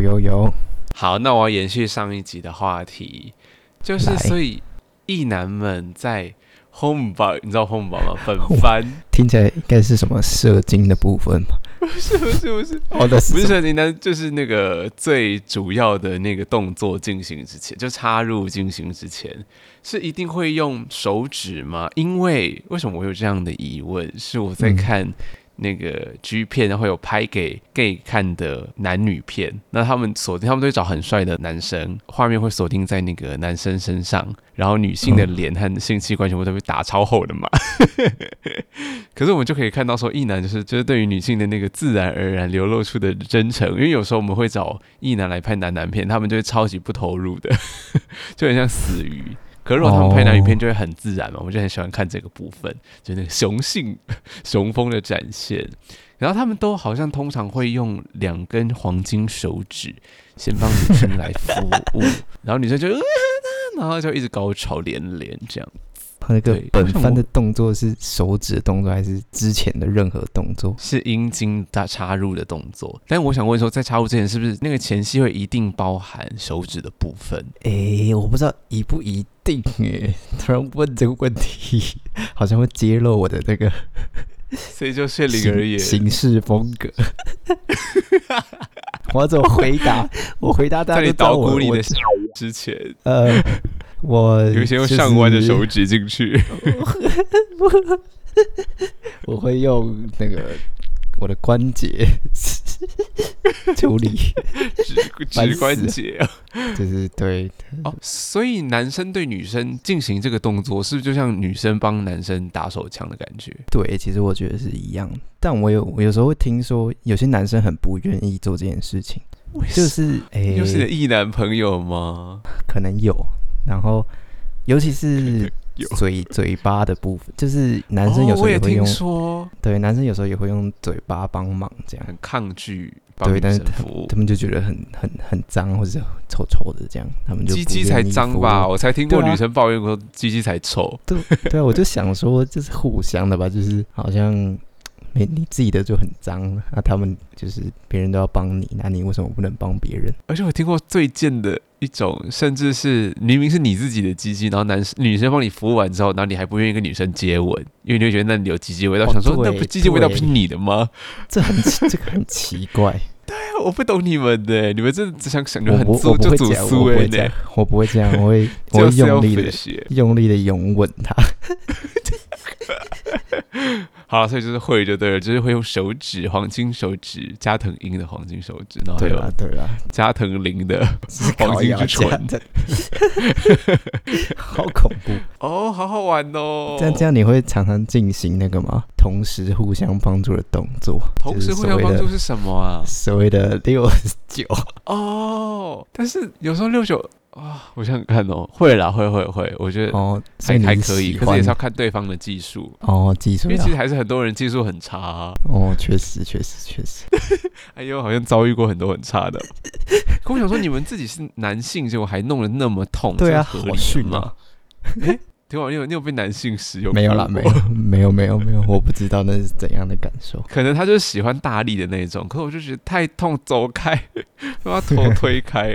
有有有，好，那我要延续上一集的话题，就是所以异男们在 home bar，你知道 home bar 吗？本番听起来应该是什么射精的部分吧？是不是不是？哦，那是不是射精，但就是那个最主要的那个动作进行之前，就插入进行之前，是一定会用手指吗？因为为什么我有这样的疑问？是我在嗯看那个 G 片，然后有拍给 gay 看的男女片，那他们锁定，他们都会找很帅的男生，画面会锁定在那个男生身上，然后女性的脸和性器官全部都被打超厚的嘛。可是我们就可以看到说，异男就是就是对于女性的那个自然而然流露出的真诚，因为有时候我们会找异男来拍男男片，他们就会超级不投入的，就很像死鱼。可是如果他们拍男女片，就会很自然嘛，我就很喜欢看这个部分，就那个雄性 雄风的展现。然后他们都好像通常会用两根黄金手指先帮女生来服务，然后女生就，呃然后就一直高潮连连这样。他那个本番的动作是手指的动作，还是之前的任何动作？是阴茎大插入的动作，但我想问说，在插入之前，是不是那个前戏会一定包含手指的部分？诶、我不知道一不一定诶。突然问这个问题，好像会揭露我的那个 所以就谢灵儿也行行事风格。我要怎么回答？我回答大在你捣鼓你的之前，呃，我有一些用上弯的手指进去，我会用那个我的关节 处理，指 烦指关节啊。就是对哦，所以男生对女生进行这个动作，是不是就像女生帮男生打手枪的感觉？对，其实我觉得是一样。但我有我有时候会听说，有些男生很不愿意做这件事情，就是诶，又是异男朋友吗？可能有，然后尤其是有嘴嘴巴的部分，就是男生有时候也会用，说对，男生有时候也会用嘴巴帮忙这样。很抗拒对但是他。们就觉得很很很脏或者臭臭的这样，他们就鸡鸡才脏吧？我才听过女生抱怨过鸡鸡才臭。对啊，我就想说，就是互相的吧，就是好像没你自己的就很脏，那、他们就是别人都要帮你，那你为什么不能帮别人？而且我听过最贱的一种，甚至是明明是你自己的鸡鸡，然后男生女生帮你服务完之后，然后你还不愿意跟女生接吻，因为你会觉得那里有鸡鸡味道，哦想说那不鸡鸡味道不是你的吗？这很奇这个很奇怪，对啊我不懂你们的，你们真的只想想着很我不我这样，我苏哎呢不会这样，，我不会这样，我会 我会用力的。用力的拥吻他。好了，所以就是会就对了，就是会用手指黄金手指加藤鹰的黄金手指，然后还有对啦对啦，加藤林的是黄金之唇。的，好恐怖。哦，好好玩哦！这样这样你会常常进行那个吗？同时互相帮助的动作，同时互相帮助是是什么啊？所谓的六九。哦，但是有时候六九啊，我想想看哦，会啦，会会会，我觉得哦，还还可以，可是也是要看对方的技术，哦，技术因为其实还是很多人技术很差、啊。哦，确实确实确实，哎呦，好像遭遇过很多很差的。可我想说，你们自己是男性，结果还弄得那么痛，对啊，好这合理吗逊啊！！听完你有你有被男性使用？没有啦，没有，没有没有没有，我不知道那是怎样的感受。可能他就是喜欢大力的那种，可我就觉得太痛，走开，把头推开。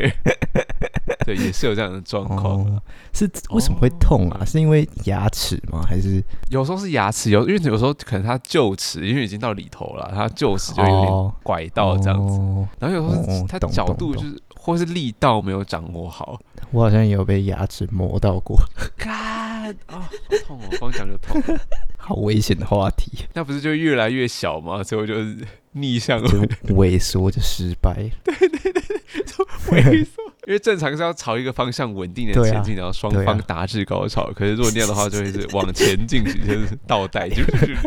对，也是有这样的状况。哦，是为什么会痛啊？是因为牙齿吗？还是有时候是牙齿，有因为有时候可能他臼齿，因为已经到里头了，他臼齿就有点哦拐到这样子。哦然后有时候他角度就是，或是力道没有掌握好。我好像也有被牙齿磨到过，干啊，好痛哦！光讲就痛。好危险的话题，那不是就越来越小吗？最后就是逆向就萎缩就失败。对 对对，就萎缩，因为正常是要朝一个方向稳定的前进，然后双方达至高潮。可是如果那样的话，就会是往前进行，就是倒带，就是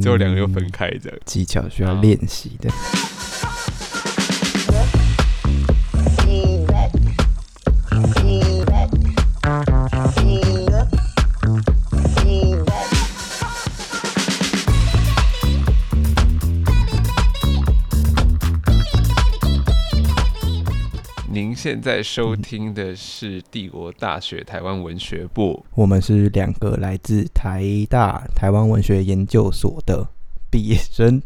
最后两个又分嗯开这样。技巧需要啊练习的。现在收听的是帝国大学台湾文学部，我们是两个来自台大台湾文学研究所的毕业生，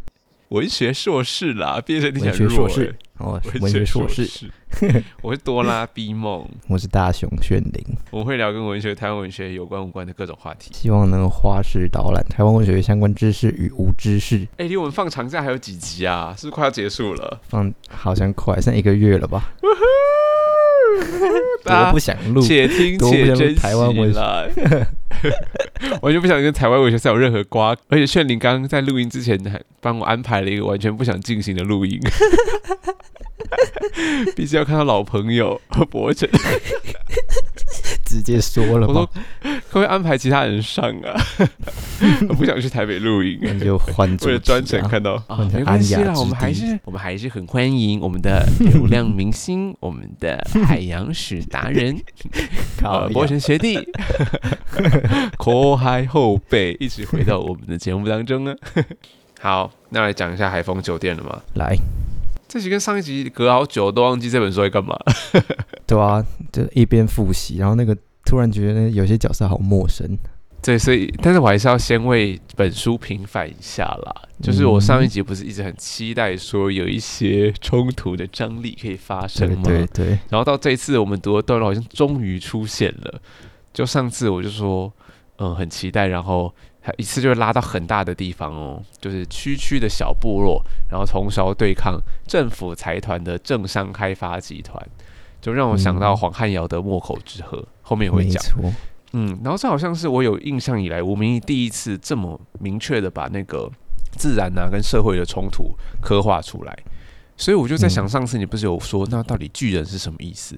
文学硕士啦，毕业生听起来文学弱硕士。欸。哦，文学硕士，我是哆啦 B 梦，我是大雄炫灵，我们会聊跟文学、台湾文学有关无关的各种话题。希望能花式导览台湾文学相关知识与无知识。哎、离我们放长假还有几集啊？是不是快要结束了？放好像快剩一个月了吧？大家多不想录，且听多不录且珍惜台湾文学来。完全不想跟台湾文学赛有任何瓜，而且炫灵刚刚在录音之前还帮我安排了一个完全不想进行的录音。毕竟要看到老朋友和博成，直接说了我说吧，可不可以安排其他人上啊？我不想去台北录音，那就换主为了。专程看到啊没关系啦，我们还是我们还是很欢迎我们的流量明星，我们的海洋史达人，靠呃，博呀成学弟，口嗨后辈，一起回到我们的节目当中呢。好，那来讲一下海丰酒店了吗？来，这集跟上一集隔好久，都忘记这本书在干嘛。对啊，就一边复习，然后那个突然觉得有些角色好陌生。对，所以，但是我还是要先为本书平反一下啦。就是我上一集不是一直很期待说有一些冲突的张力可以发生对吗？对对，然后到这一次我们读的段落好像终于出现了。就上次我就说，嗯，很期待，然后还一次就会拉到很大的地方哦，就是区区的小部落，然后从小对抗政府财团的政商开发集团，就让我想到嗯黄汉尧的莫口之河，后面也会讲。嗯，然后这好像是我有印象以来吴明义第一次这么明确的把那个自然啊跟社会的冲突刻画出来，所以我就在想，嗯上次你不是有说，那到底巨人是什么意思？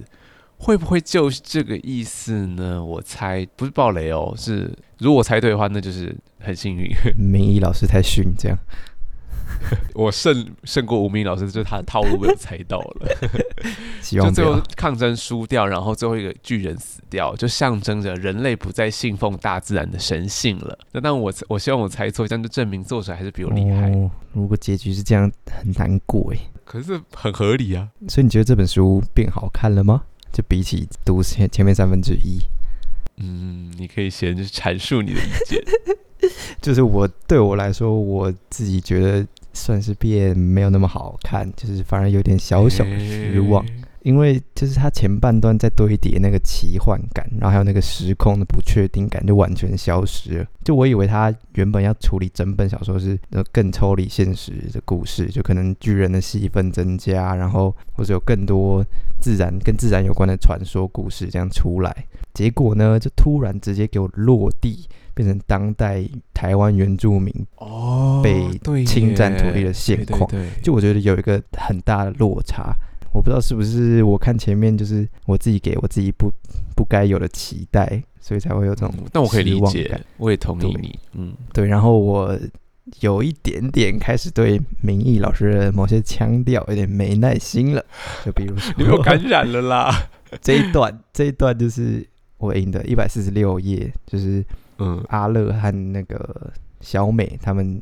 会不会就是这个意思呢？我猜不是暴雷哦，是如果我猜对的话，那就是很幸运，明义老师太逊，这样 我胜胜过吴明老师，就是他的套路被我猜到了。希望就最后。抗争输掉，然后最后一个巨人死掉，就象征着人类不再信奉大自然的神性了。那但我我希望我猜错，这样就证明作者还是比我厉害。哦，如果结局是这样，很难过哎。可是很合理啊。所以你觉得这本书变好看了吗？就比起读前前面三分之一，嗯，你可以先就是阐述你的意见。就是我对我来说，我自己觉得算是变没有那么好看，就是反而有点小小的失望。诶因为就是它前半段在堆叠那个奇幻感，然后还有那个时空的不确定感，就完全消失了。就我以为他原本要处理整本小说是呃更抽离现实的故事，就可能巨人的戏份增加，然后或者有更多自然跟自然有关的传说故事这样出来。结果呢，就突然直接给我落地，变成当代台湾原住民哦，被侵占土地的现况就我觉得有一个很大的落差，我不知道是不是我看前面就是我自己给我自己不不该有的期待，所以才会有这种嗯但我可以理解我也同意你。嗯，对，然后我有一点点开始对明义老师的某些腔调有点没耐心了，就比如说 感染了啦。这一段，这一段就是我赢的一百四十六页，就是嗯阿乐和那个小美他们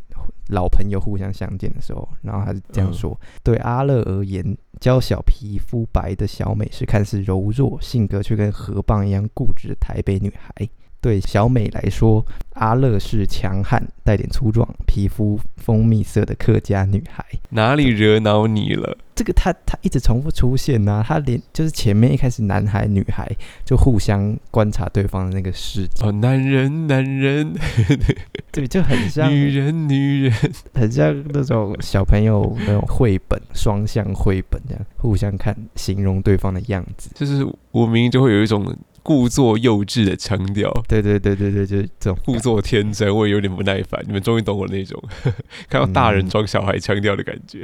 老朋友互相相见的时候，然后他是这样说：对阿乐而言，娇小皮肤白的小美是看似柔弱，性格却跟河蚌一样固执的台北女孩；对小美来说，阿乐是强悍、带点粗壮、皮肤蜂蜜色的客家女孩。哪里惹恼你了？这个他他一直重复出现呐、他连就是前面一开始男孩女孩就互相观察对方的那个视角，哦，男人，男人，对，就很像女人，女人。很像那种小朋友那种绘本，双向绘本这样互相看，形容对方的样子。就是我明明就会有一种故作幼稚的腔调，对对对对对，就是这种故作天真，我也有点不耐烦。你们终于懂我那种 看到大人装小孩腔调的感觉。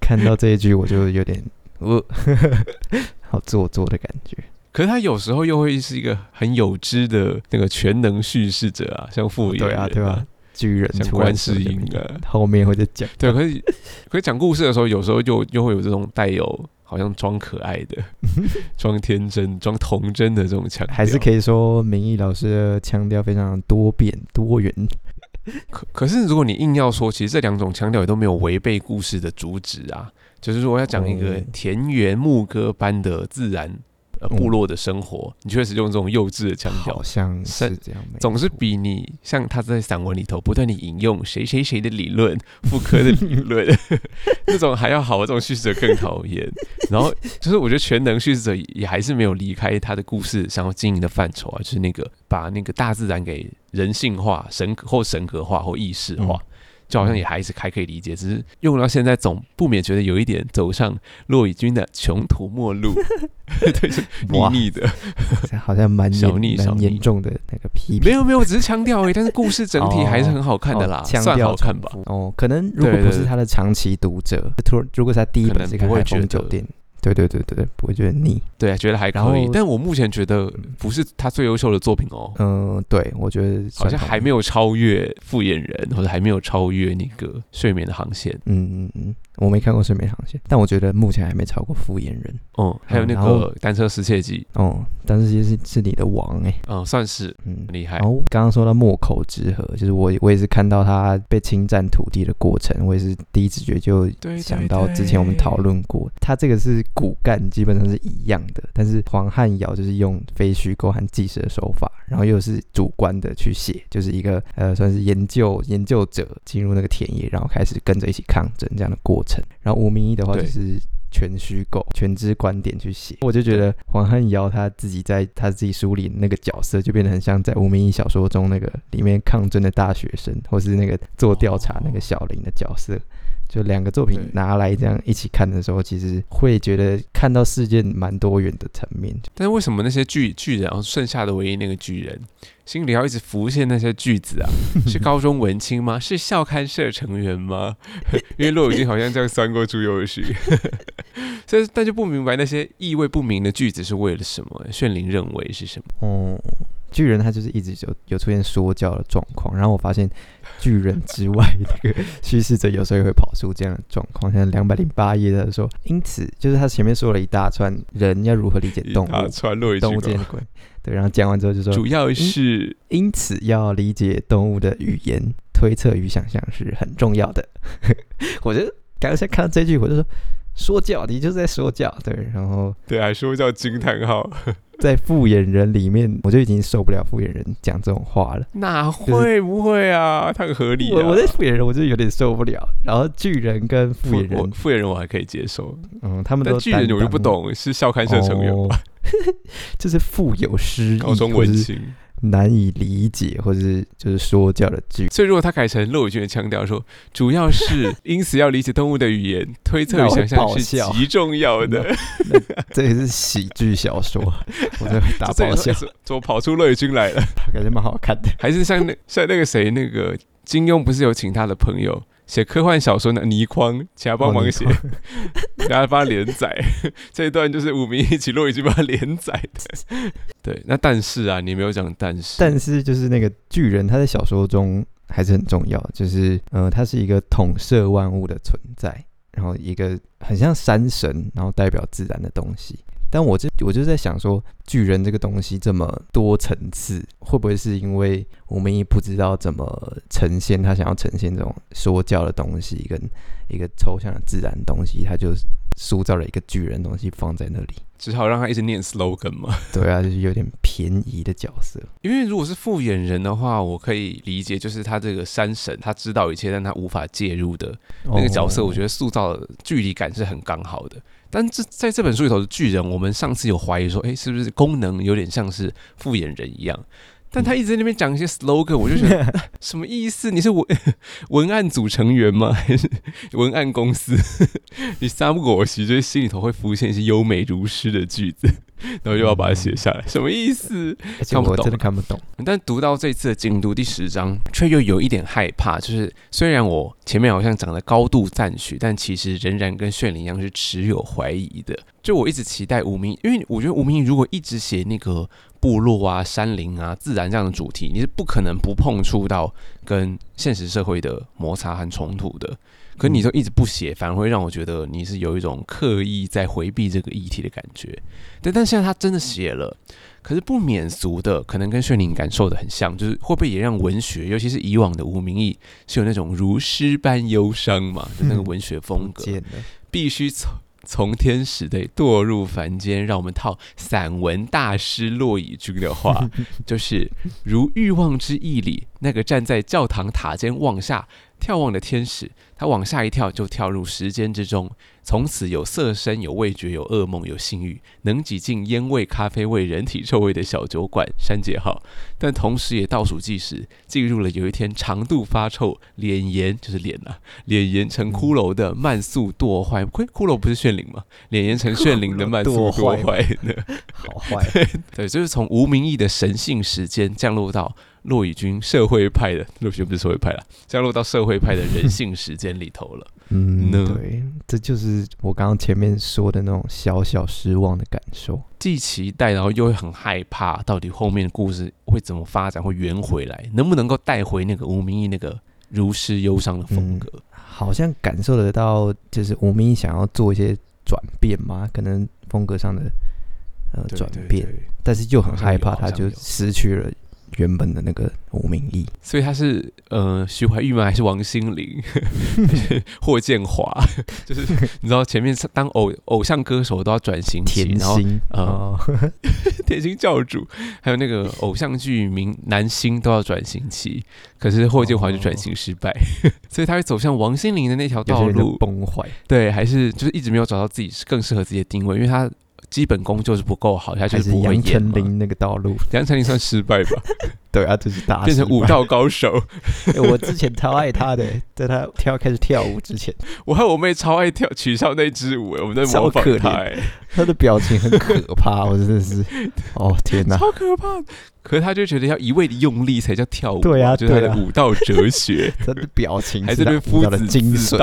看到这一句我就有点呃，好做作的感觉。可是他有时候又会是一个很有知的那个全能叙事者啊，像傅野对啊人对啊，巨人像观世音的啊，后面会再讲。对，可是可是讲故事的时候，有时候就又会有这种带有好像装可爱的、装天真、装童真的这种腔调，还是可以说明义老师的腔调非常多变多元。可可是，如果你硬要说，其实这两种腔调也都没有违背故事的主旨啊。就是说，要讲一个哦田园牧歌般的自然，呃部落的生活，你确实用这种幼稚的腔调好，像是是这样，总是比你像他在散文里头不断的引用谁谁谁的理论、妇科的理论 那种还要好，这种叙事者更讨厌。然后就是我觉得全能叙事者也还是没有离开他的故事想要经营的范畴啊，就是那个把那个大自然给人性化、神或神格化或意识化。嗯就好像也还是还可以理解，只是用到现在总不免觉得有一点走上骆以军的穷途末路，对，是腻哇腻的。好像蛮小腻蛮腻严重的那个批评。没有没有，只是腔调而已。但是故事整体还是很好看的啦，哦强算调好看吧哦，可能如果不是他的长期读者，突然如果是他第一本是看海风酒店，对对对对对，不会觉得腻。对啊，觉得还，可以但我目前觉得不是他最优秀的作品哦，嗯，对，我觉得好像还没有。有超越《复眼人》，或者还没有超越那个《睡眠的航线》。嗯嗯嗯，我没看过《睡眠航线》，但我觉得目前还没超过《敷衍人》哦，还有那个《单车失窃记哦，但是其实是是你的王哎、》，嗯，算是嗯。厉害然。后刚刚说到莫口之河，就是我我也是看到他被侵占土地的过程，我也是第一直觉就想到之前我们讨论过，他这个是骨干基本上是一样的，但是黄汉尧就是用非虚构和纪实的手法，然后又是主观的去写，就是一个呃算是研究研究者进入那个田野，然后开始跟着一起抗争这样的过程。然后吴明义的话就是。全虚构、全知观点去写，我就觉得黄汉尧他自己在他自己书里那个角色，就变得很像在吴明义小说中那个里面抗争的大学生，或是那个做调查那个小林的角色。就两个作品拿来这样一起看的时候，其实会觉得看到事件蛮多元的层面。但是为什么那些巨巨人，然后剩下的唯一那个巨人，心里要一直浮现那些句子啊？是高中文青吗？是校刊社成员吗？因为骆以军好像这样酸过朱佑勋，所以但就不明白那些意味不明的句子是为了什么？炫灵认为是什么？哦，巨人他就是一直有有出现说教的状况，然后我发现巨人之外，那个叙事者有时候也会跑出这样的状况，像两百零八页的说，因此就是他前面说了一大串人要如何理解一动物。大串骆以动物之间的关，对，然后讲完之后就说，主要是因此要理解动物的语言、推测与想象是很重要的。我觉得刚才看到这句，我就说说教，你就是在说教，对。然后对，还说叫惊叹号，在复眼人里面，我就已经受不了复眼人讲这种话了。哪会不会啊？他很合理啊。我我在复眼人，我就有点受不了。然后巨人跟复复眼人，我复眼人我还可以接受，嗯，他们但都巨人我就不懂，是校刊社成员？就是富有诗意，高中文青。难以理解，或者是就是说教的句。所以如果他改成骆伟军的腔调说，主要是因此要理解动物的语言，推测与想象是极重要的。这也是喜剧小说，我在打这爆笑，怎怎么跑出骆伟军来了？感觉蛮好看的。还是像那像那个谁，那个金庸不是有请他的朋友写科幻小说的倪匡，请他帮忙写，然后 帮他连载。这一段就是五名一起落已经帮他连载的。对，那但是啊，你没有讲但是，但是就是那个巨人，他在小说中还是很重要，就是呃，他是一个统摄万物的存在，然后一个很像山神，然后代表自然的东西。但我就我就在想说，巨人这个东西这么多层次，会不会是因为我们也不知道怎么呈现他想要呈现这种说教的东西，跟一个抽象的自然东西，他就塑造了一个巨人东西放在那里。只好让他一直念 slogan 嘛。对啊，就是有点便宜的角色。因为如果是复眼人的话，我可以理解，就是他这个山神，他知道一切，但他无法介入的那个角色，我觉得得塑造的距离感是很刚好的。但这在这本书里头的巨人，我们上次有怀疑说，诶，是不是功能有点像是复眼人一样？但他一直在那边讲一些 slogan，我就觉得 什么意思？你是文 文案组成员吗？还 是文案公司？你三不狗席，就是心里头会浮现一些优美如诗的句子，然后又要把它写下来，什么意思？看不懂真的看不懂。但读到这次的精读第十章，却又有一点害怕。就是虽然我前面好像讲的高度赞许，但其实仍然跟炫灵一样是持有怀疑的。就我一直期待吴明，因为我觉得吴明如果一直写那个部落啊、山林啊、自然这样的主题，你是不可能不碰触到跟现实社会的摩擦和冲突的。可你都一直不写，反而会让我觉得你是有一种刻意在回避这个议题的感觉。对，但现在他真的写了。可是不免俗的，可能跟炫灵感受的很像，就是会不会也让文学，尤其是以往的无名义，是有那种如诗般忧伤嘛，就那个文学风格，必须从从天使队堕入凡间，让我们套散文大师骆以军的话，就是如欲望之翼里那个站在教堂塔尖往下眺望的天使，他往下一跳就跳入时间之中，从此有色身、有味觉、有噩梦、有性欲，能挤进烟味、咖啡味、人体臭味的小酒馆删节号，但同时也倒数计时，进入了有一天长度发臭、脸炎就是脸啊，脸炎成骷髅的慢速堕坏，骷骷髅不是炫灵吗？脸炎成炫灵的慢速堕坏。的，好坏，对，就是从无名义的神性时间降落到骆以军社会派的，骆以军不是社会派了，降落到社会派的人性时间里头了。嗯，呢对，这就是我刚刚前面说的那种小小失望的感受。既期待，然后又会很害怕，到底后面的故事会怎么发展，会圆回来，能不能够带回那个吴明义那个如诗忧伤的风格？好像感受得到，就是吴明义想要做一些转变嘛，可能风格上的转变，但是又很害怕，他就失去了原本的那个吴明义。所以他是呃徐怀钰吗？还是王心凌？霍建华？就是你知道前面是当偶偶像歌手都要转型期，甜然后心呃哦，甜心教主，还有那个偶像剧明男星都要转型期，可是霍建华就转型失败，所以他会走向王心凌的那条道路。崩坏。对，还是就是一直没有找到自己更适合自己的定位，因为他基本功就是不够好，他就是杨是不会演嘛。丞琳那个道路，杨丞琳算失败吧，对啊，这是大变成失败武道高手。欸 我之前超爱他的，在他跳开始跳舞之前，我和我妹超爱跳取笑那支舞，我们在模仿超可她，怜哎他的表情很可怕，我真的是，哦天哪！超可怕。可是他就觉得要一味的用力才叫跳舞，对啊就是他的对啊武道哲学。他的表情还是他舞蹈的夫子精髓。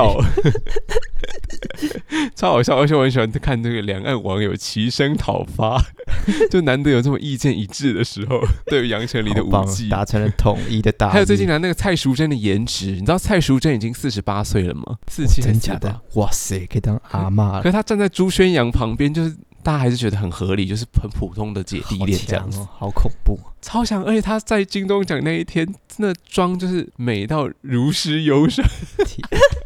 超好笑。而且我很喜欢看这个两岸网友齐声讨伐，就难得有这么意见一致的时候，对于杨丞琳的好棒舞技。达成了统一的大业。还有最近来那个蔡淑珍的颜值，你知道蔡淑珍已经四十八岁了吗？四七真假的？哇塞，可以当阿妈了，可是她站在朱宣阳旁边，就是大家还是觉得很合理，就是很普通的姐弟好恋这样子。好恐怖。超强，而且她在金钟奖那一天，真的妆就是美到如诗忧伤，超好笑。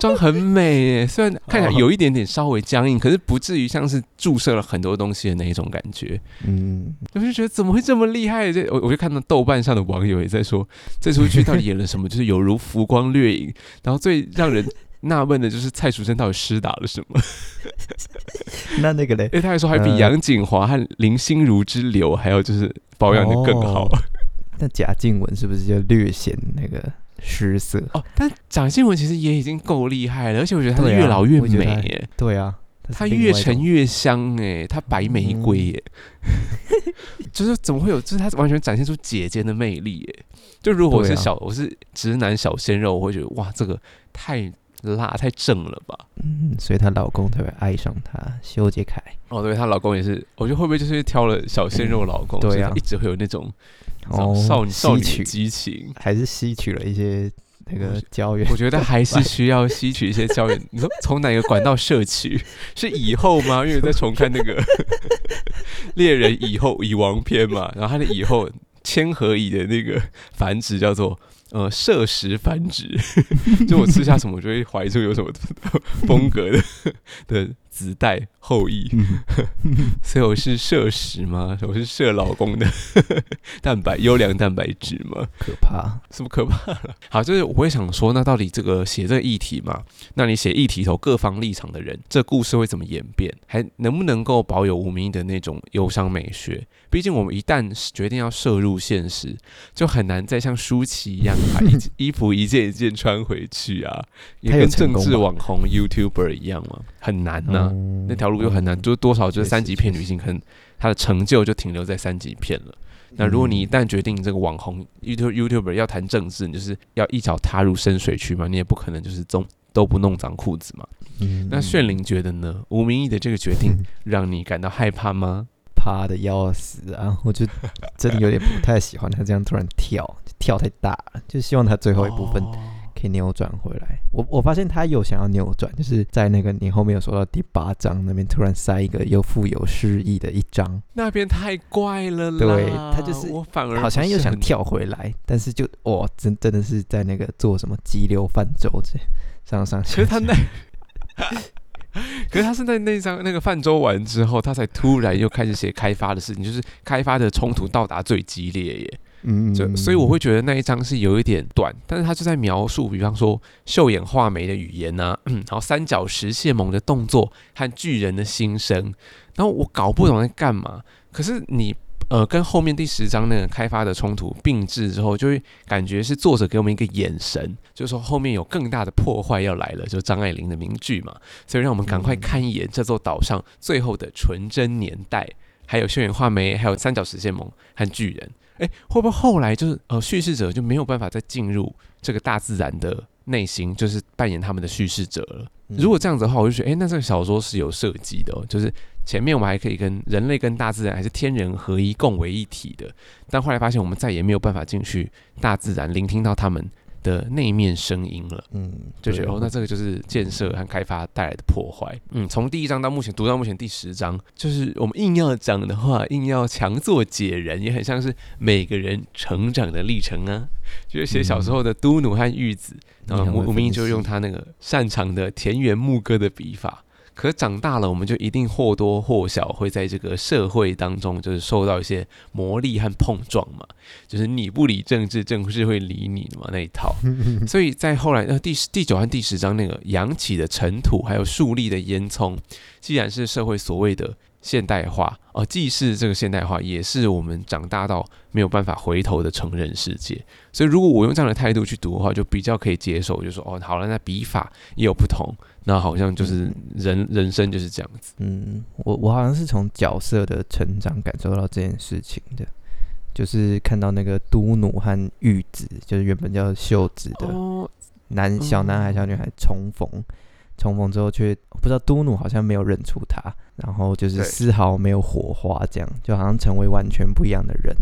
妆很美耶。虽然看起来哦有一点点稍微僵硬，可是不至于像是注射了很多东西的那一种感觉。嗯，我就觉得怎么会这么厉害？这我我就看到豆瓣上的网友也在说，这出剧到底演了什么？就是有如浮光掠影。然后最让人纳闷的就是蔡淑珍到底施打了什么？那那个嘞 哎，他还说还比呃杨锦华和林心如之流还要就是保养的更好。哦那贾静雯是不是就略显那个失色？哦，但蒋欣文其实也已经够厉害了，而且我觉得她越老越美耶，对啊，她越沉越香哎，她白玫瑰耶，就是怎么会有？就是她完全展现出姐姐的魅力耶。就如果我是小，我是直男小鲜肉，我会觉得哇，这个太辣太正了吧？嗯，所以她老公才会爱上她，修杰楷。哦，对，她老公也是，我觉得会不会就是挑了小鲜肉老公，对啊所以一直会有那种哦少女少女激情。还是吸取了一些那个胶原我。觉得还是需要吸取一些胶原。你说从哪个管道摄取？是以后吗？因为我在重看那个猎人以后蚁王篇嘛，然后他的以后千和蚁的那个繁殖叫做。呃，摄食繁殖，就我吃下什么，我就会怀出有什么风格的的子代后裔，嗯 所以我是摄食吗？我是摄老公的 蛋白优良蛋白质吗？可怕。是不可怕了？好，就是我会想说，那到底这个写这个议题嘛？那你写议题头各方立场的人，这故事会怎么演变？还能不能够保有无名的那种忧伤美学？毕竟我们一旦决定要摄入现实，就很难再像舒淇一样把衣衣服一件一件穿回去啊，也跟政治网红 YouTuber 一样嘛，很难呐、嗯那条路又很难，嗯就多少就是三级片女性可能她的成就就停留在三级片了。那如果你一嗯旦决定这个网红 YouTube YouTuber 要谈政治，你就是要一脚踏入深水区嘛，你也不可能就是总都不弄脏裤子嘛。嗯那炫灵觉得呢？吴明义的这个决定让你感到害怕吗？怕的要死啊！我就真的有点不太喜欢他这样突然跳，跳太大了，就希望他最后一部分哦可以扭转回来。我我发现他有想要扭转，就是在那个你后面有说到第八章那边突然塞一个又富有诗意的一章，那边太怪了啦。对他就是我反而好像又想跳回来，但是就哇，真真的是在那个做什么激流泛舟这上上下下。其实他那可是他是在那张那个泛舟完之后，他才突然又开始写开发的事情，就是开发的冲突到达最激烈耶。嗯就所以我会觉得那一章是有一点短，但是他就在描述，比方说秀眼画眉的语言呐、然后三角石蟹萌的动作和巨人的心声，然后我搞不懂在干嘛。可是你呃跟后面第十章那个开发的冲突并置之后，就会感觉是作者给我们一个眼神，就是说后面有更大的破坏要来了，就张爱玲的名句嘛，所以让我们赶快看一眼这座岛上最后的纯真年代。还有秀眼画眉，还有三角石蟹萌和巨人，哎，会不会后来就是呃叙事者就没有办法再进入这个大自然的内心，就是扮演他们的叙事者了？嗯如果这样子的话，我就觉得，哎，那这个小说是有设计的、哦，就是前面我们还可以跟人类跟大自然还是天人合一共为一体的，但后来发现我们再也没有办法进去大自然，聆听到他们的内面声音了。嗯，就觉得哦，那这个就是建设和开发带来的破坏。嗯，从第一章到目前读到目前第十章，就是我们硬要讲的话，硬要强作解人，也很像是每个人成长的历程啊。就是写小时候的都努和玉子，然后你很会吴吴明义分析就用他那个擅长的田园牧歌的笔法。可长大了，我们就一定或多或少会在这个社会当中，就是受到一些磨砺和碰撞嘛。就是你不理政治，政治会理你的嘛那一套。所以在后来呃第第九和第十章那个扬起的尘土，还有竖立的烟囱，既然是社会所谓的现代化，哦、既是这个现代化，也是我们长大到没有办法回头的成人世界。所以如果我用这样的态度去读的话，就比较可以接受，就说哦，好了，那笔法也有不同，那好像就是人人生就是这样子。嗯，我我好像是从角色的成长感受到这件事情的，就是看到那个都努和玉子，就是原本叫秀子的哦，男小男孩小女孩重逢，重逢之后却不知道都努好像没有认出他，然后就是丝毫没有火花，这样就好像成为完全不一样的人。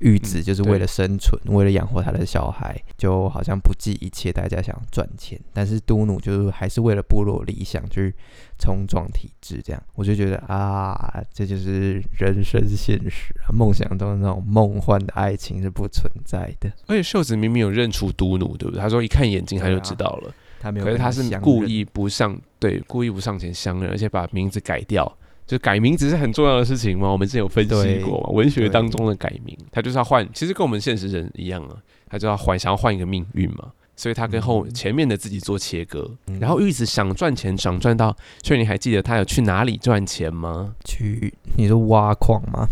玉子就是为了生存，为了养活他的小孩，就好像不计一切代价想赚钱。但是都努就是还是为了部落理想去冲撞体制，这样我就觉得啊，这就是人生现实啊，梦想中的那种梦幻的爱情是不存在的。而且秀子明明有认出都努，对不对？他说一看眼睛他就知道了。他没有可是他是故意不上，对，故意不上前相认，而且把名字改掉。就改名字是很重要的事情嘛，我们之前有分析过嘛，文学当中的改名，他就是要换，其实跟我们现实人一样啊，他就要换，想要换一个命运嘛，所以他跟后嗯前面的自己做切割。嗯然后玉子想赚钱，想赚到，所以你还记得他有去哪里赚钱吗？去你说挖矿吗？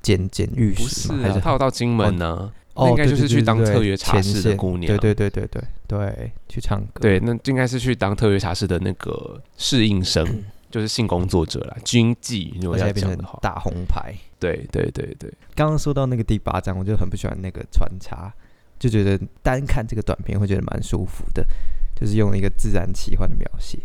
捡捡玉不石吗？还是啊，他有到金门呢、哦那应该就是去当对特约茶前室的姑娘对对对对对对，去唱歌。对，那应该是去当特约茶室的那个适应生，就是性工作者啦，军妓，如果要讲的话，成大红牌。对对对对，刚刚说到那个第八章，我就很不喜欢那个穿插，就觉得单看这个短片会觉得蛮舒服的，就是用了一个自然奇幻的描写，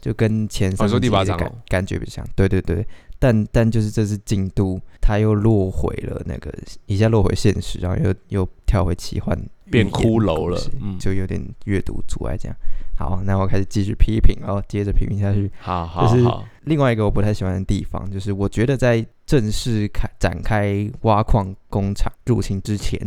就跟前三哦说第八章哦感觉比较像。对对对，但但就是这次进度，他又落回了那个一下落回现实，然后又又跳回奇幻变骷髅了嗯就有点阅读阻碍这样。好，那我开始继续批评然后，接着批评下去。好好就是好，另外一个我不太喜欢的地方，就是我觉得在正式开展开挖矿工厂入侵之前，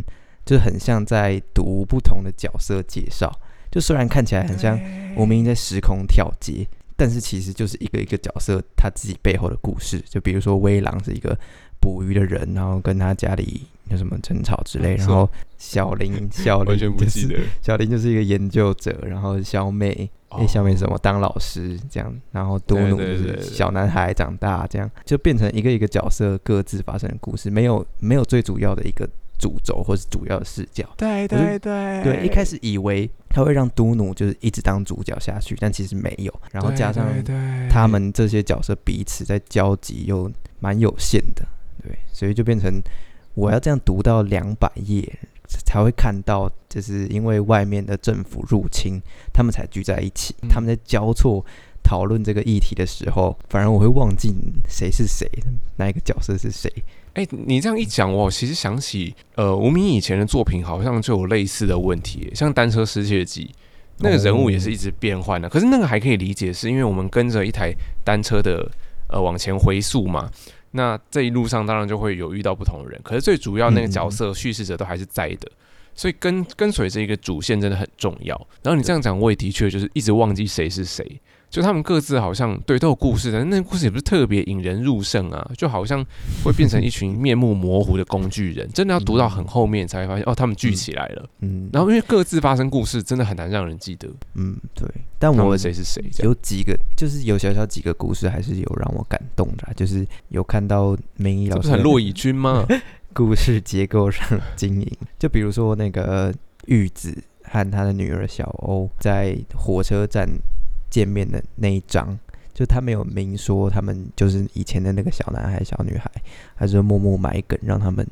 就很像在读不同的角色介绍。就虽然看起来很像吴明义在时空跳接，但是其实就是一个一个角色他自己背后的故事。就比如说威狼是一个捕鱼的人，然后跟他家里有什么争吵之类，然后小林 小林完全不就是记得。小林就是一个研究者，然后小美，哎、小美是什么当老师这样，然后多努就是小男孩长大这样，就变成一个一个角色各自发生的故事，没有没有最主要的一个主轴或是主要的视角。对对对对，一开始以为他会让都努就是一直当主角下去，但其实没有。然后加上他们这些角色彼此在交集又蛮有限的，对，所以就变成我要这样读到两百页才会看到，就是因为外面的政府入侵，他们才聚在一起，嗯他们在交错讨论这个议题的时候，反而我会忘记谁是谁，哪一个角色是谁。哎、你这样一讲，我其实想起，呃，吴明以前的作品好像就有类似的问题，像《单车失窃记》，那个人物也是一直变换的。可是那个还可以理解，是因为我们跟着一台单车的呃往前回溯嘛。那这一路上当然就会有遇到不同的人，可是最主要那个角色叙事者都还是在的，所以跟跟随这一个主线真的很重要。然后你这样讲，我也的确就是一直忘记谁是谁。就他们各自好像对都有故事，但是那个故事也不是特别引人入胜啊，就好像会变成一群面目模糊的工具人。真的要读到很后面才会发现，哦，他们聚起来了。嗯，然后因为各自发生故事，真的很难让人记得嗯，对，但我谁是谁。有几个，就是有小小几个故事，还是有让我感动的啊、就是有看到明义这老师很骆以军吗？故事结构上经营，就比如说那个玉子和他的女儿小欧在火车站见面的那一张，就他没有明说他们就是以前的那个小男孩、小女孩，还是默默埋梗让他们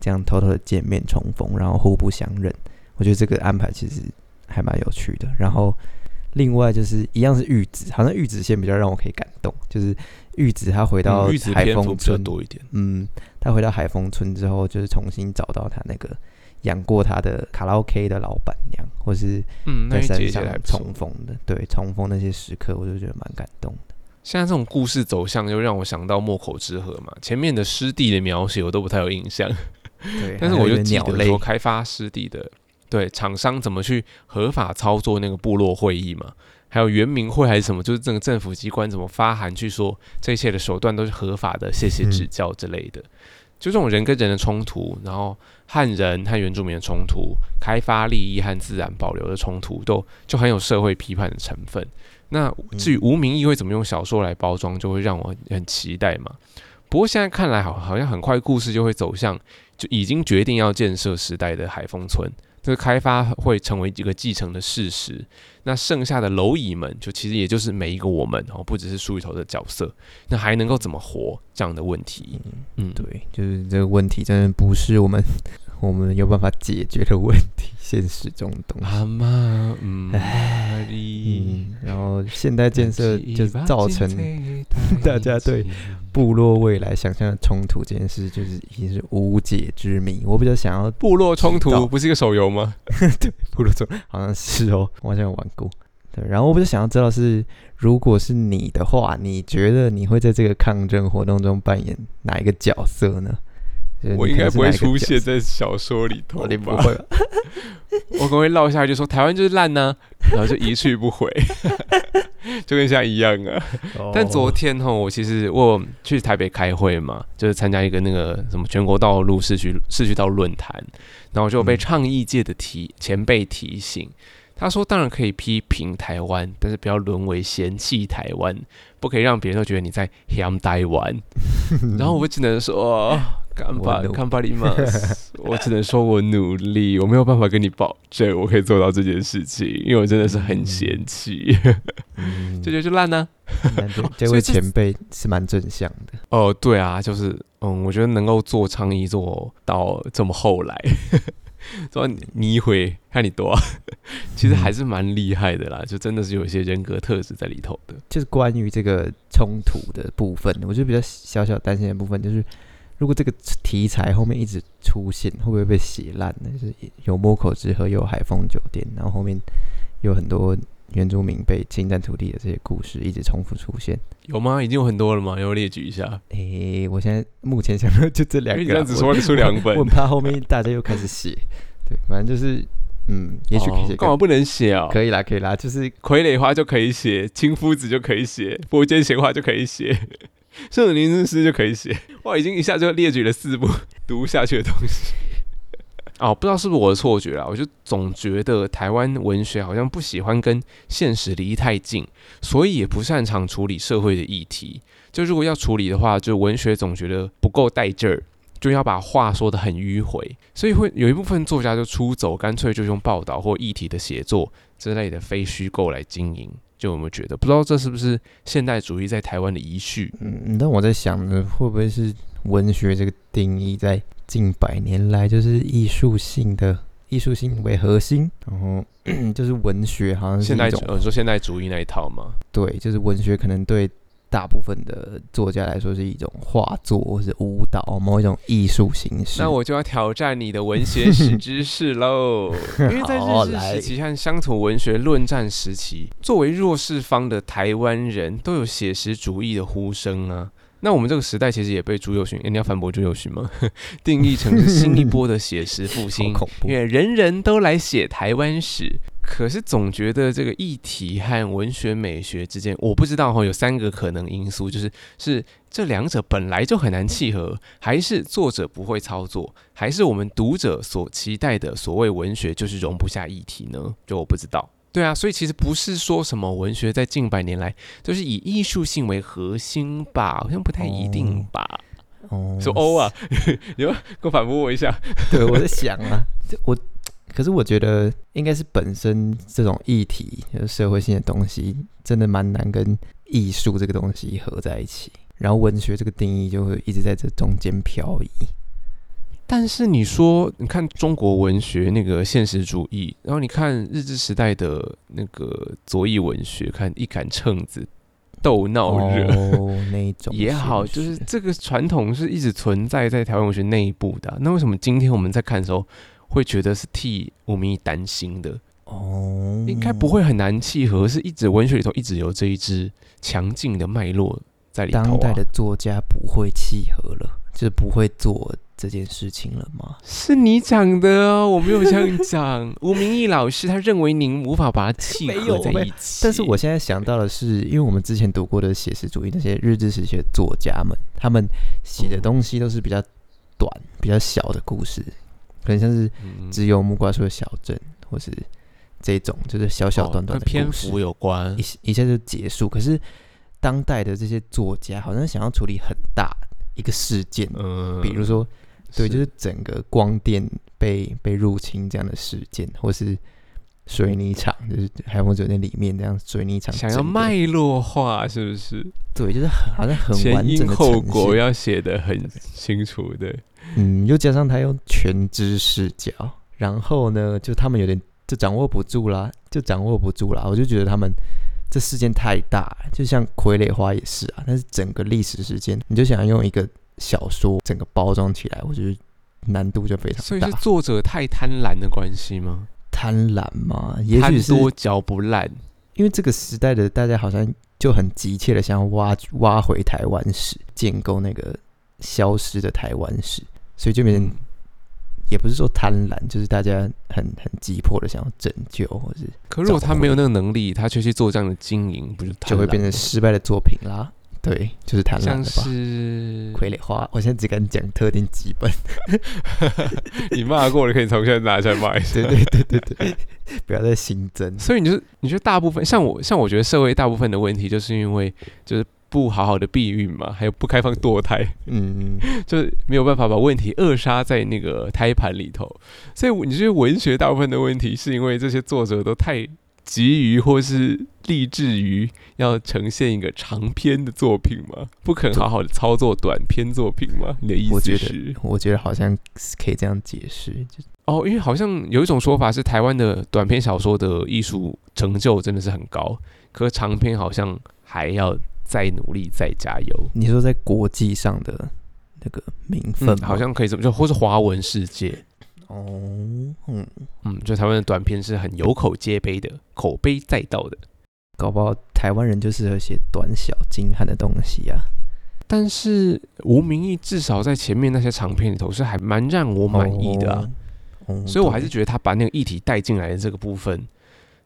这样偷偷的见面重逢，然后互不相认。我觉得这个安排其实还蛮有趣的。然后另外就是一样是玉子，好像玉子线比较让我可以感动，就是玉子他回到海丰村多一点。嗯，他回到海丰村之后，就是重新找到他那个养过他的卡拉 OK 的老板娘，或是嗯，那在山上重逢的，对，重逢那些时刻，我就觉得蛮感动的。现在这种故事走向，又让我想到莫口之河嘛。前面的湿地的描写我都不太有印象，对，但是我就记得说，开发湿地的对厂商怎么去合法操作那个部落会议嘛，还有原民会还是什么，就是这个政府机关怎么发函去说这一切的手段都是合法的，谢谢指教之类的。就这种人跟人的冲突，然后汉人和原住民的冲突，开发利益和自然保留的冲突，都就很有社会批判的成分。那至于无名义会怎么用小说来包装，就会让我很期待嘛。不过现在看来好，好像很快故事就会走向就已经决定要建设时代的海丰村，这个开发会成为一个继承的事实。那剩下的蝼蚁们，就其实也就是每一个我们哦，不只是书里头的角色，那还能够怎么活这样的问题。嗯，对，就是这个问题真的不是我们我们有办法解决的问题，现实中的东西。阿妈，嗯，嗯，然后现代建设就造成大家对部落未来想象的冲突这件事，就是已经是无解之谜。我比较想要部落冲突不是一个手游吗？对部落冲好像是哦，我好像有玩过。对，然后我比较想要知道是，如果是你的话，你觉得你会在这个抗争活动中扮演哪一个角色呢？我应该不会出现在小说里头不？我可能会落下来就说台湾就是烂呢、然后就一去不回，就跟现在一样啊。但昨哦天哈，我其实我去台北开会嘛，就是参加一个那个什么全国道路市区市区道论坛，然后就被嗯倡议界的提前辈提醒，他说当然可以批评台湾，但是不要沦为嫌弃台湾，不可以让别人都觉得你在 嫌台湾。然后我只能说。干巴我努干巴里嘛，我只能说我努力，我没有办法跟你保证我可以做到这件事情，因为我真的是很嫌弃，嗯。这就就烂呢、那 这这位前辈是蛮正向的。哦，对啊，就是嗯，我觉得能够做倡议做到这么后来，说你会看你多、啊，其实还是蛮厉害的啦，就真的是有一些人格特质在里头的。就是关于这个冲突的部分，我觉得比较小小担心的部分就是，如果这个题材后面一直出现，会不会被写烂呢？就是有摸口之河，有海风酒店，然后后面有很多原住民被侵占土地的这些故事一直重复出现。有吗？已经有很多了吗？要列举一下。诶、我现在目前想到就这两个样子我说出两本我很怕后面大家又开始写。对，反正就是，嗯，也许可以写干嘛不能写啊？可以啦，可以啦，就是傀儡花就可以写，亲夫子就可以写，佛间闲话就可以写，圣灵之诗就可以写。哇，已经一下就列举了四部读不下去的东西。哦，不知道是不是我的错觉啦，我就总觉得台湾文学好像不喜欢跟现实离太近，所以也不擅长处理社会的议题。就如果要处理的话，就文学总觉得不够带劲儿，就要把话说得很迂回，所以会有一部分作家就出走，干脆就用报道或议题的写作之类的非虚构来经营。就有没有觉得？不知道这是不是现代主义在台湾的遗绪？嗯，但我在想呢，会不会是文学这个定义在近百年来就是艺术性的艺术性为核心，然后 就是文学好像是现代一种主呃，你说现代主义那一套吗？对，就是文学可能对大部分的作家来说是一种画作或是舞蹈某一种艺术形式。那我就要挑战你的文学史知识喽，因为在日治好来时期和乡土文学论战时期，作为弱势方的台湾人都有写实主义的呼声啊。那我们这个时代其实也被朱友勋，诶你要反驳朱友勋吗？定义成是新一波的写实复兴 因为人人都来写台湾史。可是总觉得这个议题和文学美学之间，我不知道哈，有三个可能因素，就是是这两者本来就很难契合，还是作者不会操作，还是我们读者所期待的所谓文学就是容不下议题呢？就我不知道。对啊，所以其实不是说什么文学在近百年来就是以艺术性为核心吧，好像不太一定吧。哦，说欧啊，你要给我反驳我一下。对，我在想啊，我可是我觉得应该是本身这种议题，就是社会性的东西，真的蛮难跟艺术这个东西合在一起。然后文学这个定义就会一直在这中间漂移。但是你说，你看中国文学那个现实主义，然后你看日治时代的那个左翼文学，看一杆秤子斗闹热。哦，那种 也好，就是这个传统是一直存在在台湾文学内部的啊、那为什么今天我们在看的时候会觉得是替吴明义担心的？哦，应该不会很难契合，是一直文学里头一直有这一支强劲的脉络在里头、啊。当代的作家不会契合了，就是不会做这件事情了吗？是你讲的哦，我没有这样讲。吴明义老师他认为您无法把它契合在一起，但是我现在想到的是，因为我们之前读过的写实主义那些日志时期的作家们，他们写的东西都是比较短、比较小的故事，可能像是嗯只有木瓜树的小镇，或是这种就是小小短短哦篇的故事幅有关一。一下就结束。可是当代的这些作家好像想要处理很大一个事件，嗯，比如说对，就是整个光电被被入侵这样的事件，或是水泥厂，就是海风酒店里面这样水泥厂想要脉络化，是不是？对，就是很好像很完整的后果要写的很清楚的。嗯，又加上他用全知视角，然后呢，就他们有点就掌握不住啦，就掌握不住啦。我就觉得他们这事件太大了，就像傀儡花也是啊，但是整个历史事件，你就想要用一个小说整个包装起来，我觉得难度就非常大所以是。作者太贪婪的关系吗？贪婪嘛，也许是多嚼不烂。因为这个时代的大家好像就很急切的想要挖挖回台湾史，建构那个消失的台湾史，所以就变成嗯也不是说贪婪，就是大家很很急迫的想要拯救，或是可如果他没有那个能力，他却去做这样的经营，不是就会变成失败的作品啦。对，就是贪婪像了吧？是傀儡花，我现在只敢讲特定几本。你骂过了，可以从现在拿出来骂一下。对对对对对，不要再新增。所以你就你觉得大部分像我像我觉得社会大部分的问题，就是因为就是不好好的避孕嘛，还有不开放堕胎，嗯，就是没有办法把问题扼杀在那个胎盘里头。所以你觉得文学大部分的问题，是因为这些作者都太急于或是立志于要呈现一个长篇的作品吗？不肯好好的操作短篇作品吗？你的意我觉得思是？我觉得好像可以这样解释，就哦，因为好像有一种说法是，台湾的短篇小说的艺术成就真的是很高，可是长篇好像还要再努力、再加油。你说在国际上的那个名分嗯，好像可以这么就，或是华文世界，哦，嗯，嗯，就台湾的短片是很有口皆碑的，口碑载道的。搞不好台湾人就适合写短小精悍的东西啊。但是吴明义至少在前面那些长片里头是还蛮让我满意的啊，哦，哦所以我还是觉得他把那个议题带进来的这个部分。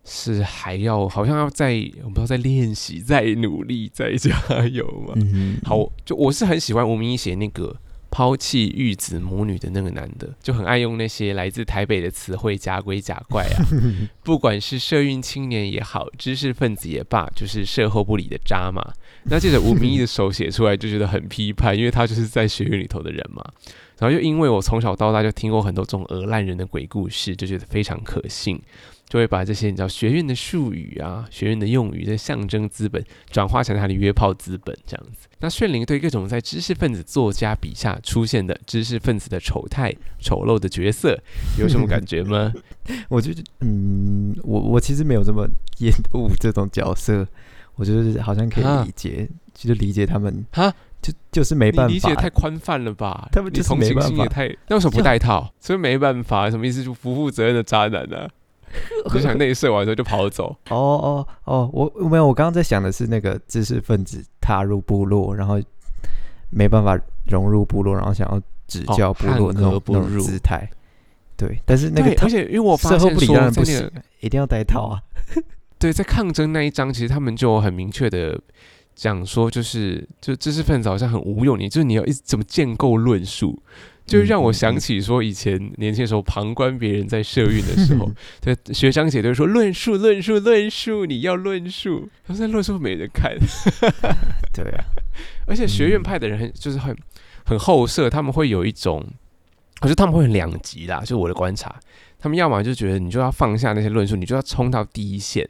是还要好像要再我们要再练习、再努力、再加油嘛？嗯，好，就我是很喜欢吴明义写那个抛弃玉子母女的那个男的，就很爱用那些来自台北的词汇假鬼假怪啊，不管是社运青年也好，知识分子也罢，就是社后不理的渣嘛。那借着吴明义的手写出来，就觉得很批判，因为他就是在学院里头的人嘛。然后又因为我从小到大就听过很多这种鹅烂人的鬼故事，就觉得非常可信，就会把这些你知道学院的术语啊、学院的用语、这象征资本转化成他的约炮资本这样子。那炫灵对各种在知识分子作家笔下出现的知识分子的丑态、丑陋的角色，有什么感觉吗？我觉得，嗯，我我其实没有这么厌恶这种角色，我觉得好像可啊以理解，就是理解他们，哈，就就是没办法理解法太宽泛了吧？他们就是没办法心也太……那为什么不就带套？所以没办法，什么意思？就不负责任的渣男呢、啊？就想内射完之后就跑走。哦哦哦，我没有，我刚刚在想的是那个知识分子踏入部落，然后没办法融入部落，然后想要指教部落那种、不入姿态。对，但是那个，而且因为我发事后不理，当然不行，一定要戴套啊。对，在抗争那一章，其实他们就很明确的讲说，就是就知识分子好像很无用，你就是你要一怎么建构论述，就让我想起说以前年轻的时候旁观别人在社运的时候，对学长姐都会说论述论述论述，你要论述，可是论述没人看，对啊，而且学院派的人很就是很很后设，他们会有一种，可是他们会很两极啦，就我的观察，他们要么就觉得你就要放下那些论述，你就要冲到第一线，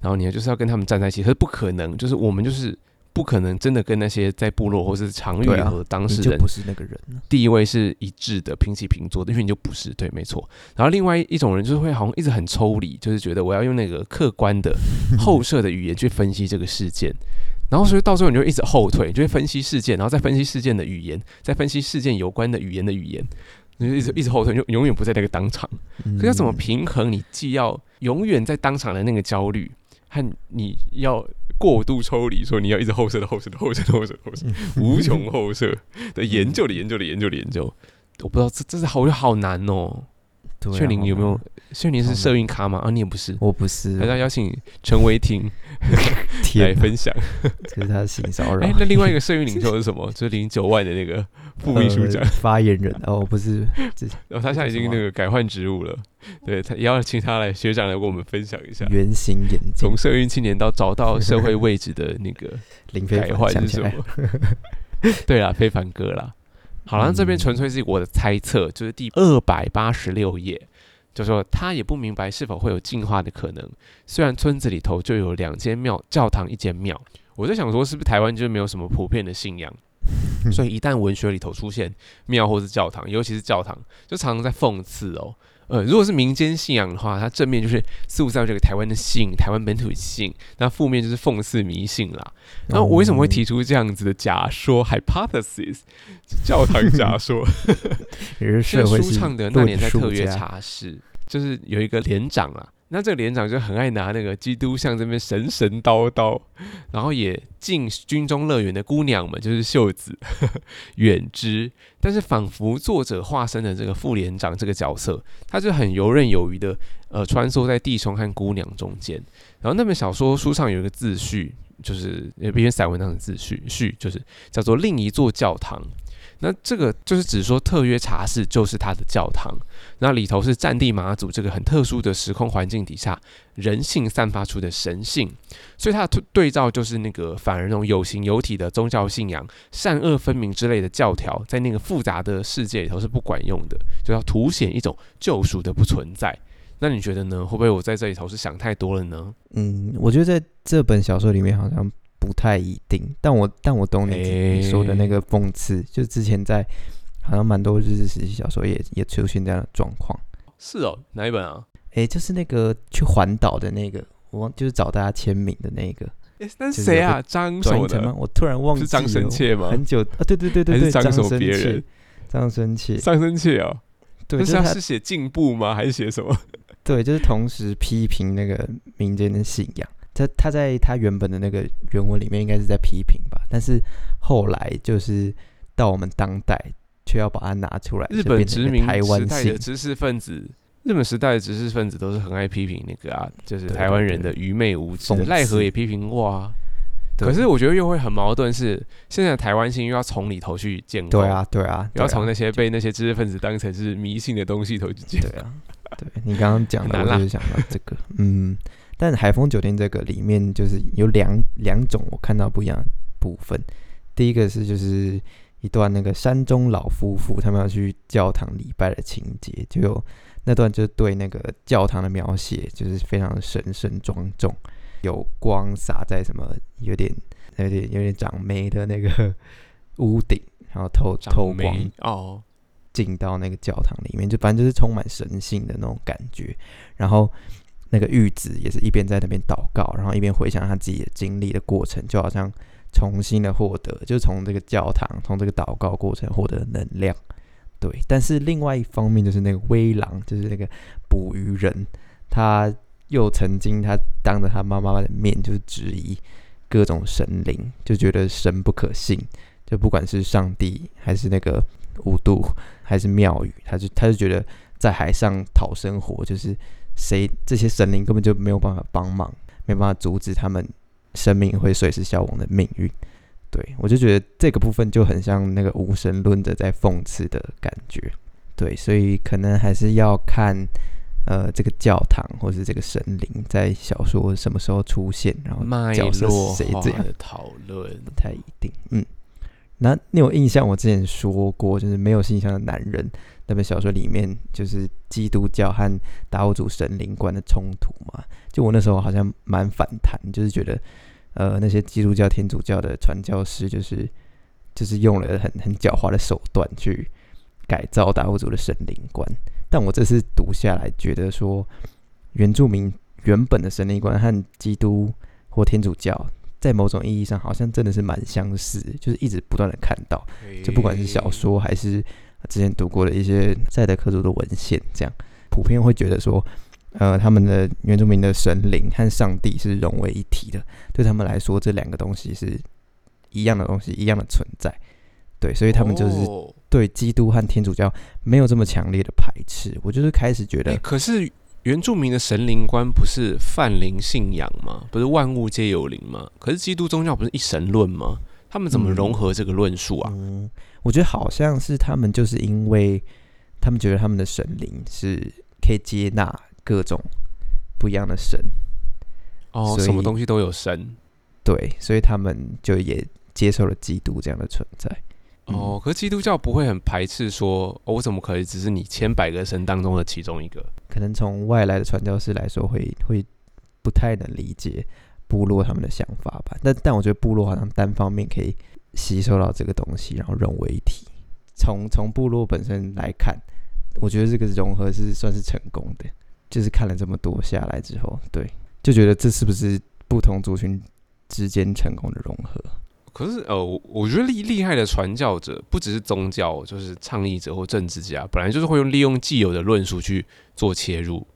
然后你就是要跟他们站在一起，可是不可能，就是我们就是不可能真的跟那些在部落或是常遇和当事人你就不是那个人了。地位是一致的，平起平坐的，因为你就不是对，没错。然后另外一种人就是会好像一直很抽离，就是觉得我要用那个客观的后设的语言去分析这个事件，然后所以到最后你就一直后退，你就会分析事件，然后再分析事件的语言，再分析事件有关的语言的语言，你就一直一直后退，你就永远不在那个当场。嗯可要怎么平衡？你既要永远在当场的那个焦虑，和你要过度抽离，说你要一直后射的后设的后射的后设的后设，无穷后设的研究的研究的研究的研究。我不知道这这是好好难哦。对啊炫灵有没有好？炫灵是好社运咖吗？啊，你也不是。我不是还，是要邀请陈维霆 来，分享。这是他的性骚扰哎，。那另外一个社运领袖是什么？就是零九万的那个副秘书长呃。发言人哦，不是，他现在已经那个改换职务了，对他也要请他来学长来跟我们分享一下，圆形眼镜从，社运青年到找到社会位置的那个 林非凡是什么？对啦，非凡哥啦。好了，那这边嗯纯粹是我的猜测，就是第二百八十六页，就说他也不明白是否会有进化的可能。虽然村子里头就有两间庙，教堂一间庙，我在想说，是不是台湾就没有什么普遍的信仰？所以一旦文学里头出现庙或是教堂，尤其是教堂，就常常在讽刺哦。呃，如果是民间信仰的话，它正面就是塑造这个台湾的性、台湾本土性，那负面就是讽刺迷信啦。那我为什么会提出这样子的假说 （hypothesis）？教堂假说。也是是 舒畅的那年在特约茶室，就是有一个连长啊，那这个连长就很爱拿那个基督像这边神神叨叨，然后也敬军中乐园的姑娘们，就是秀子 远之，但是仿佛作者化身的这个副连长这个角色，他就很游刃有余的呃穿梭在弟兄和姑娘中间。然后那本小说书上有一个自序，就是一篇散文当的自序，序就是叫做另一座教堂。那这个就是指说特约茶室就是它的教堂，那里头是战地马祖这个很特殊的时空环境底下，人性散发出的神性，所以它的对照就是那个反而那种有形有体的宗教信仰、善恶分明之类的教条，在那个复杂的世界里头是不管用的，就要凸显一种救赎的不存在。那你觉得呢？会不会我在这里头是想太多了呢？嗯，我觉得在这本小说里面好像不太一定，但我但我懂你、你说的那个讽刺，就之前在好像蛮多日式时期小说也也出现这样的状况。是哦，哪一本啊？诶，就是那个去环岛的那个，我忘就是找大家签名的那个诶那是谁啊？张什么？我突然忘记了，是张生切吗很久啊，对对对对张什么生切别人？张生切，张生切哦，对，他是写进步吗？还是写什么？对，就是同时批评那个民间的信仰。他他在他原本的那个原文里面应该是在批评吧，但是后来就是到我们当代，却要把它拿出来，日本殖民台湾时代的知识分子，日本时代的知识分子都是很爱批评那个啊，就是台湾人的愚昧无知奈何也批评过啊。可是我觉得又会很矛盾是，现在台湾性又要从里头去建构，对，啊对啊，对啊又要从那些被那些知识分子当成是迷信的东西头去建构。对啊，对你刚刚讲的，我就是想到这个，嗯，但海丰酒店这个里面就是有两两种我看到不一样的部分，第一个是就是一段那个山中老夫妇他们要去教堂礼拜的情节，就有那段就对那个教堂的描写就是非常神圣庄重，有光洒在什么有点 有点有点长霉的那个屋顶，然后透透光哦，进到那个教堂里面，就反正就是充满神性的那种感觉。然后那个玉子也是一边在那边祷告，然后一边回想他自己的经历的过程，就好像重新的获得，就从这个教堂，从这个祷告过程获得能量。对，但是另外一方面就是那个威狼，就是那个捕鱼人，他又曾经他当着他妈妈的面就是质疑各种神灵，就觉得神不可信，就不管是上帝还是那个五度还是庙宇，他就他就觉得在海上讨生活就是谁这些神灵根本就没有办法帮忙，没办法阻止他们生命会随时消亡的命运。对我就觉得这个部分就很像那个无神论者在讽刺的感觉。对，所以可能还是要看呃这个教堂或是这个神灵在小说什么时候出现，然后脉角色谁这样的讨论，不太一定。嗯，那你有印象？我之前说过，就是没有信仰的男人那本小说里面，就是基督教和达悟族神灵观的冲突嘛。就我那时候好像蛮反弹，就是觉得呃那些基督教、天主教的传教士，就是就是用了很很狡猾的手段去改造达悟族的神灵观。但我这次读下来，觉得说原住民原本的神灵观和基督或天主教在某种意义上好像真的是蛮相似，就是一直不断的看到，就不管是小说还是之前读过的一些赛德克族的文献，这样普遍会觉得说，呃，他们的原住民的神灵和上帝是融为一体的，对他们来说，这两个东西是一样的东西，一样的存在。对，所以他们就是哦对基督和天主教没有这么强烈的排斥。我就是开始觉哎、得，可是原住民的神灵观不是泛灵信仰吗？不是万物皆有灵吗？可是基督宗教不是一神论吗？他们怎么嗯融合这个论述啊？嗯，我觉得好像是他们就是因为他们觉得他们的神灵是可以接纳各种不一样的神，哦，什么东西都有神。对，所以他们就也接受了基督这样的存在。嗯哦，可是基督教不会很排斥说，哦我怎么可以只是你千百个神当中的其中一个？可能从外来的传教士来说会，会不太能理解部落他们的想法吧。但但我觉得部落好像单方面可以吸收到这个东西，然后融为一体。从从部落本身来看，我觉得这个融合是算是成功的。就是看了这么多下来之后，对，就觉得这是不是不同族群之间成功的融合？可是呃，我我觉得厉厉害的传教者不只是宗教，就是倡议者或政治家，本来就是会用利用既有的论述去做切入。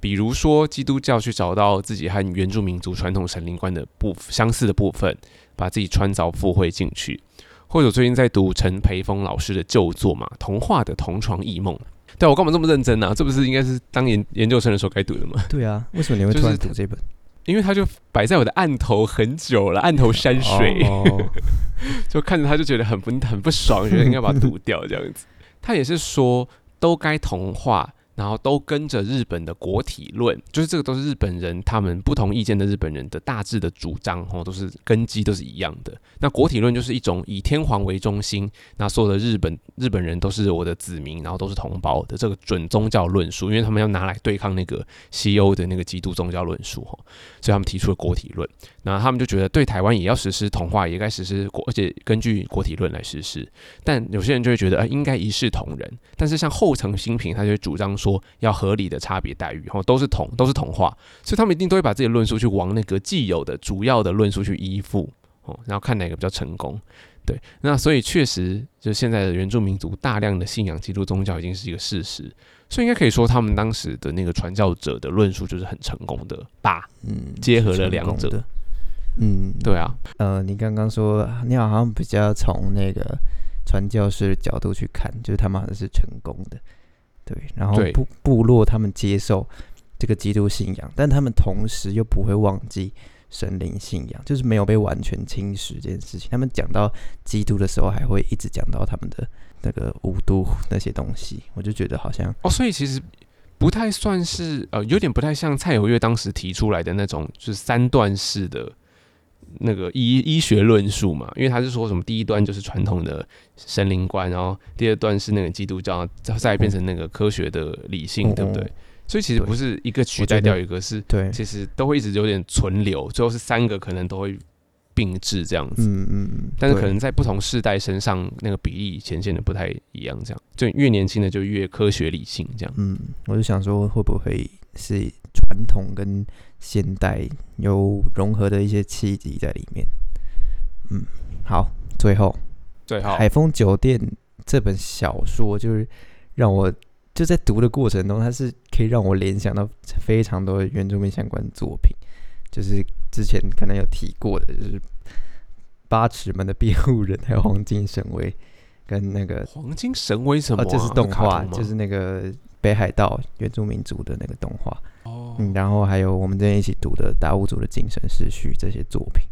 比如说，基督教去找到自己和原住民族传统神灵观的部相似的部分，把自己穿凿附会进去。或者最近在读陈培峰老师的旧作嘛，《童话的同床异梦》。对啊我干嘛这么认真呢、这不是应该是当研研究生的时候该读的吗？对啊，为什么你会突然就是读这本？因为它就摆在我的案头很久了，案头山水。哦，就看着他就觉得很不很不爽，觉得应该把它读掉这样子。他也是说都该同化，然后都跟着日本的国体论，就是这个都是日本人他们不同意见的日本人的大致的主张哦，都是根基都是一样的。那国体论就是一种以天皇为中心，那所有的日本日本人都是我的子民，然后都是同胞的这个准宗教论述，因为他们要拿来对抗那个西欧的那个基督宗教论述哦，所以他们提出了国体论。那他们就觉得对台湾也要实施同化，也该实施国，而且根据国体论来实施。但有些人就会觉得，呃，应该一视同仁。但是像后藤新平，他就会主张说要合理的差别待遇，吼，都是同，都是同化，所以他们一定都会把自己的论述去往那个既有的主要的论述去依附，哦，然后看哪个比较成功。对，那所以确实，就现在的原住民族大量的信仰基督宗教已经是一个事实，所以应该可以说他们当时的那个传教者的论述就是很成功的吧？嗯，结合了两者。嗯，对啊，呃，你刚刚说你好像比较从那个传教士的角度去看，就是他们好像是成功的，对。然后部部落他们接受这个基督信仰，但他们同时又不会忘记神灵信仰，就是没有被完全侵蚀这件事情。他们讲到基督的时候，还会一直讲到他们的那个五都那些东西，我就觉得好像哦，所以其实不太算是呃，有点不太像蔡友月当时提出来的那种，就是三段式的那个医医学论述嘛。因为他是说什么，第一段就是传统的神灵观，然后第二段是那个基督教，再变成那个科学的理性，嗯对不对嗯？所以其实不是一个取代掉一个，是对，其实都会一直有点存留，最后是三个可能都会并置这样子。嗯嗯嗯，但是可能在不同世代身上，那个比例显现的不太一样，这样就越年轻的就越科学理性这样。嗯，我就想说，会不会是传统跟现代有融合的一些契机在里面？嗯，好，最后《最后。海风酒店》这本小说，就是让我就在读的过程中，它是可以让我联想到非常多原住民相关作品，就是之前可能有提过的，就是八尺门的辩护人，还有黄金神威，跟那个黄金神威什么、哦，啊？这是动画，就是那个北海道原住民族的那个动画，哦嗯，然后还有我们之前一起读的达悟族的精神秩序这些作品，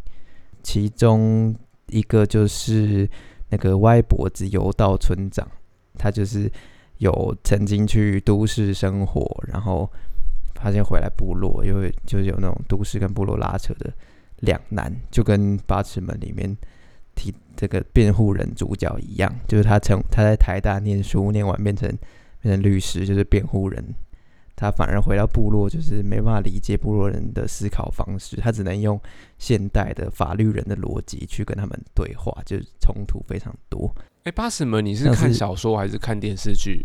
其中一个就是那个歪脖子游道村长，他就是有曾经去都市生活，然后发现回来部落，因为就是有那种都市跟部落拉扯的两难，就跟八尺门里面提这个辩护人主角一样，就是他成他在台大念书，念完变成变成律师，就是辩护人。他反而回到部落，就是没办法理解部落人的思考方式，他只能用现代的法律人的逻辑去跟他们对话，就是冲突非常多。哎，巴斯门，你是看小说还是看电视剧？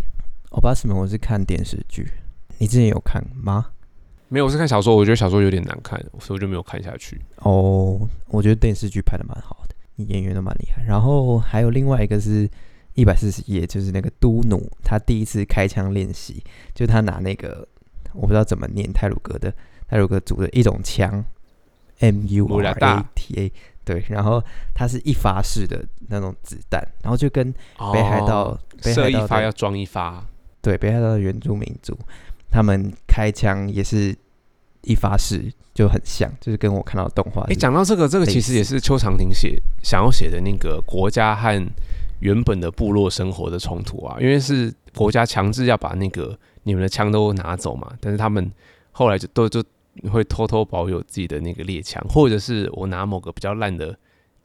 哦，巴斯门我是看电视剧，你之前有看吗？没有，我是看小说，我觉得小说有点难看，所以我就没有看下去。哦，我觉得电视剧拍的蛮好的，演员都蛮厉害。然后还有另外一个是一百四十页，就是那个都努他第一次开枪练习，就他拿那个我不知道怎么念泰鲁格的泰鲁格族的一种枪，M U 穆 R 拉大 A T A，对，然后它是一发式的那种子弹，然后就跟北海道、哦射一北海道的发要装一发，对北海道的原住民族，他们开枪也是一发式，就很像，就是跟我看到的动画是。哎，讲到这个，这个其实也是邱长廷写想要写的那个国家和原本的部落生活的冲突啊，因为是国家强制要把那个你们的枪都拿走嘛，但是他们后来就都就会偷偷保有自己的那个猎枪，或者是我拿某个比较烂的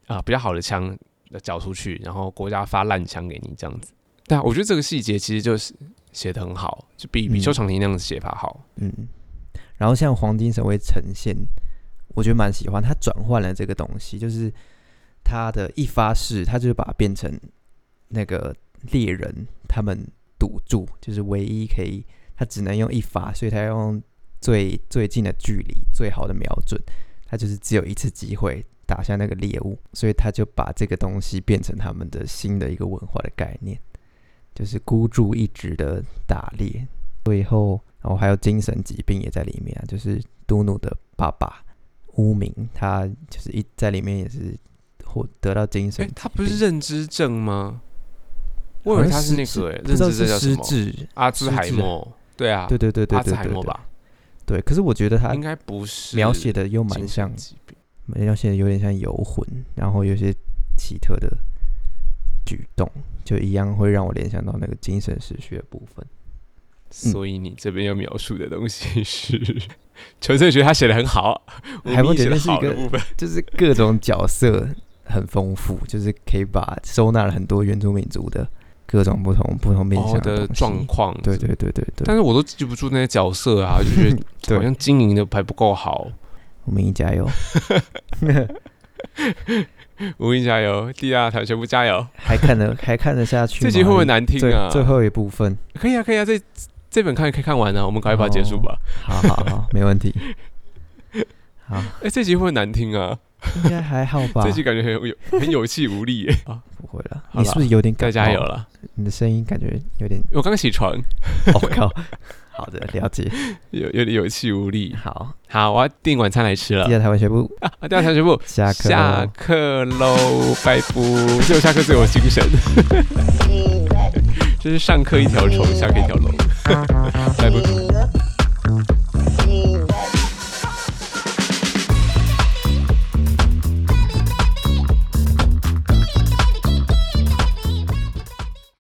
啊、比较好的枪缴出去，然后国家发烂枪给你这样子。对啊，我觉得这个细节其实就是写的很好，就比比邱长廷那样的写法好。嗯，然后像黄金神会呈现，我觉得蛮喜欢，他转换了这个东西，就是他的一发式，他就是把它变成那个猎人他们赌注，就是唯一可以，他只能用一发，所以他要用最最近的距离、最好的瞄准，他就是只有一次机会打下那个猎物，所以他就把这个东西变成他们的新的一个文化的概念，就是孤注一掷的打猎。最后，然后还有精神疾病也在里面啊，就是嘟努的爸爸乌明，他就是一在里面也是获得到精神、疾病，他不是认知症吗？我以为他是那个、哎，不知道认知症是叫什么？失智，阿兹海默。对啊，对对对对阿兹对对对海默吧，对。可是我觉得他应该不是描写的又蛮像。描写的有点像游魂，然后有些奇特的举动，就一样会让我联想到那个精神失序的部分。嗯所以你这边要描述的东西是，纯粹觉得他写的很好，海默我写的姐那是一个部分。就是各种角色很丰富，就是可以把收纳了很多原住民族的各种不同不同面向哦的状况，对对对对对，但是我都记不住那些角色啊，就觉得好像经营的还不够好。我们一加油，吴英加油，第二条全部加油。还看得还看得下去吗？这集会不会难听啊？最后一部分，可以啊，可以啊，这这本看可以看完啊，我们赶快把它结束吧。好好好，没问题。好，哎、这集会不会难听啊？应该还好吧？这集感觉很有有很有气无力耶。啊，不会了，你是不是有点再感冒加油了！你的声音感觉有点，我刚起床，我、靠。好的，了解。有有点有气无力。好，好，我要订晚餐来吃了第。二台湾学部啊，第二条全部下课下喽。课喽，拜拜。只有下课最有精神就是上课一条虫，下课一条龙。拜拜。fever,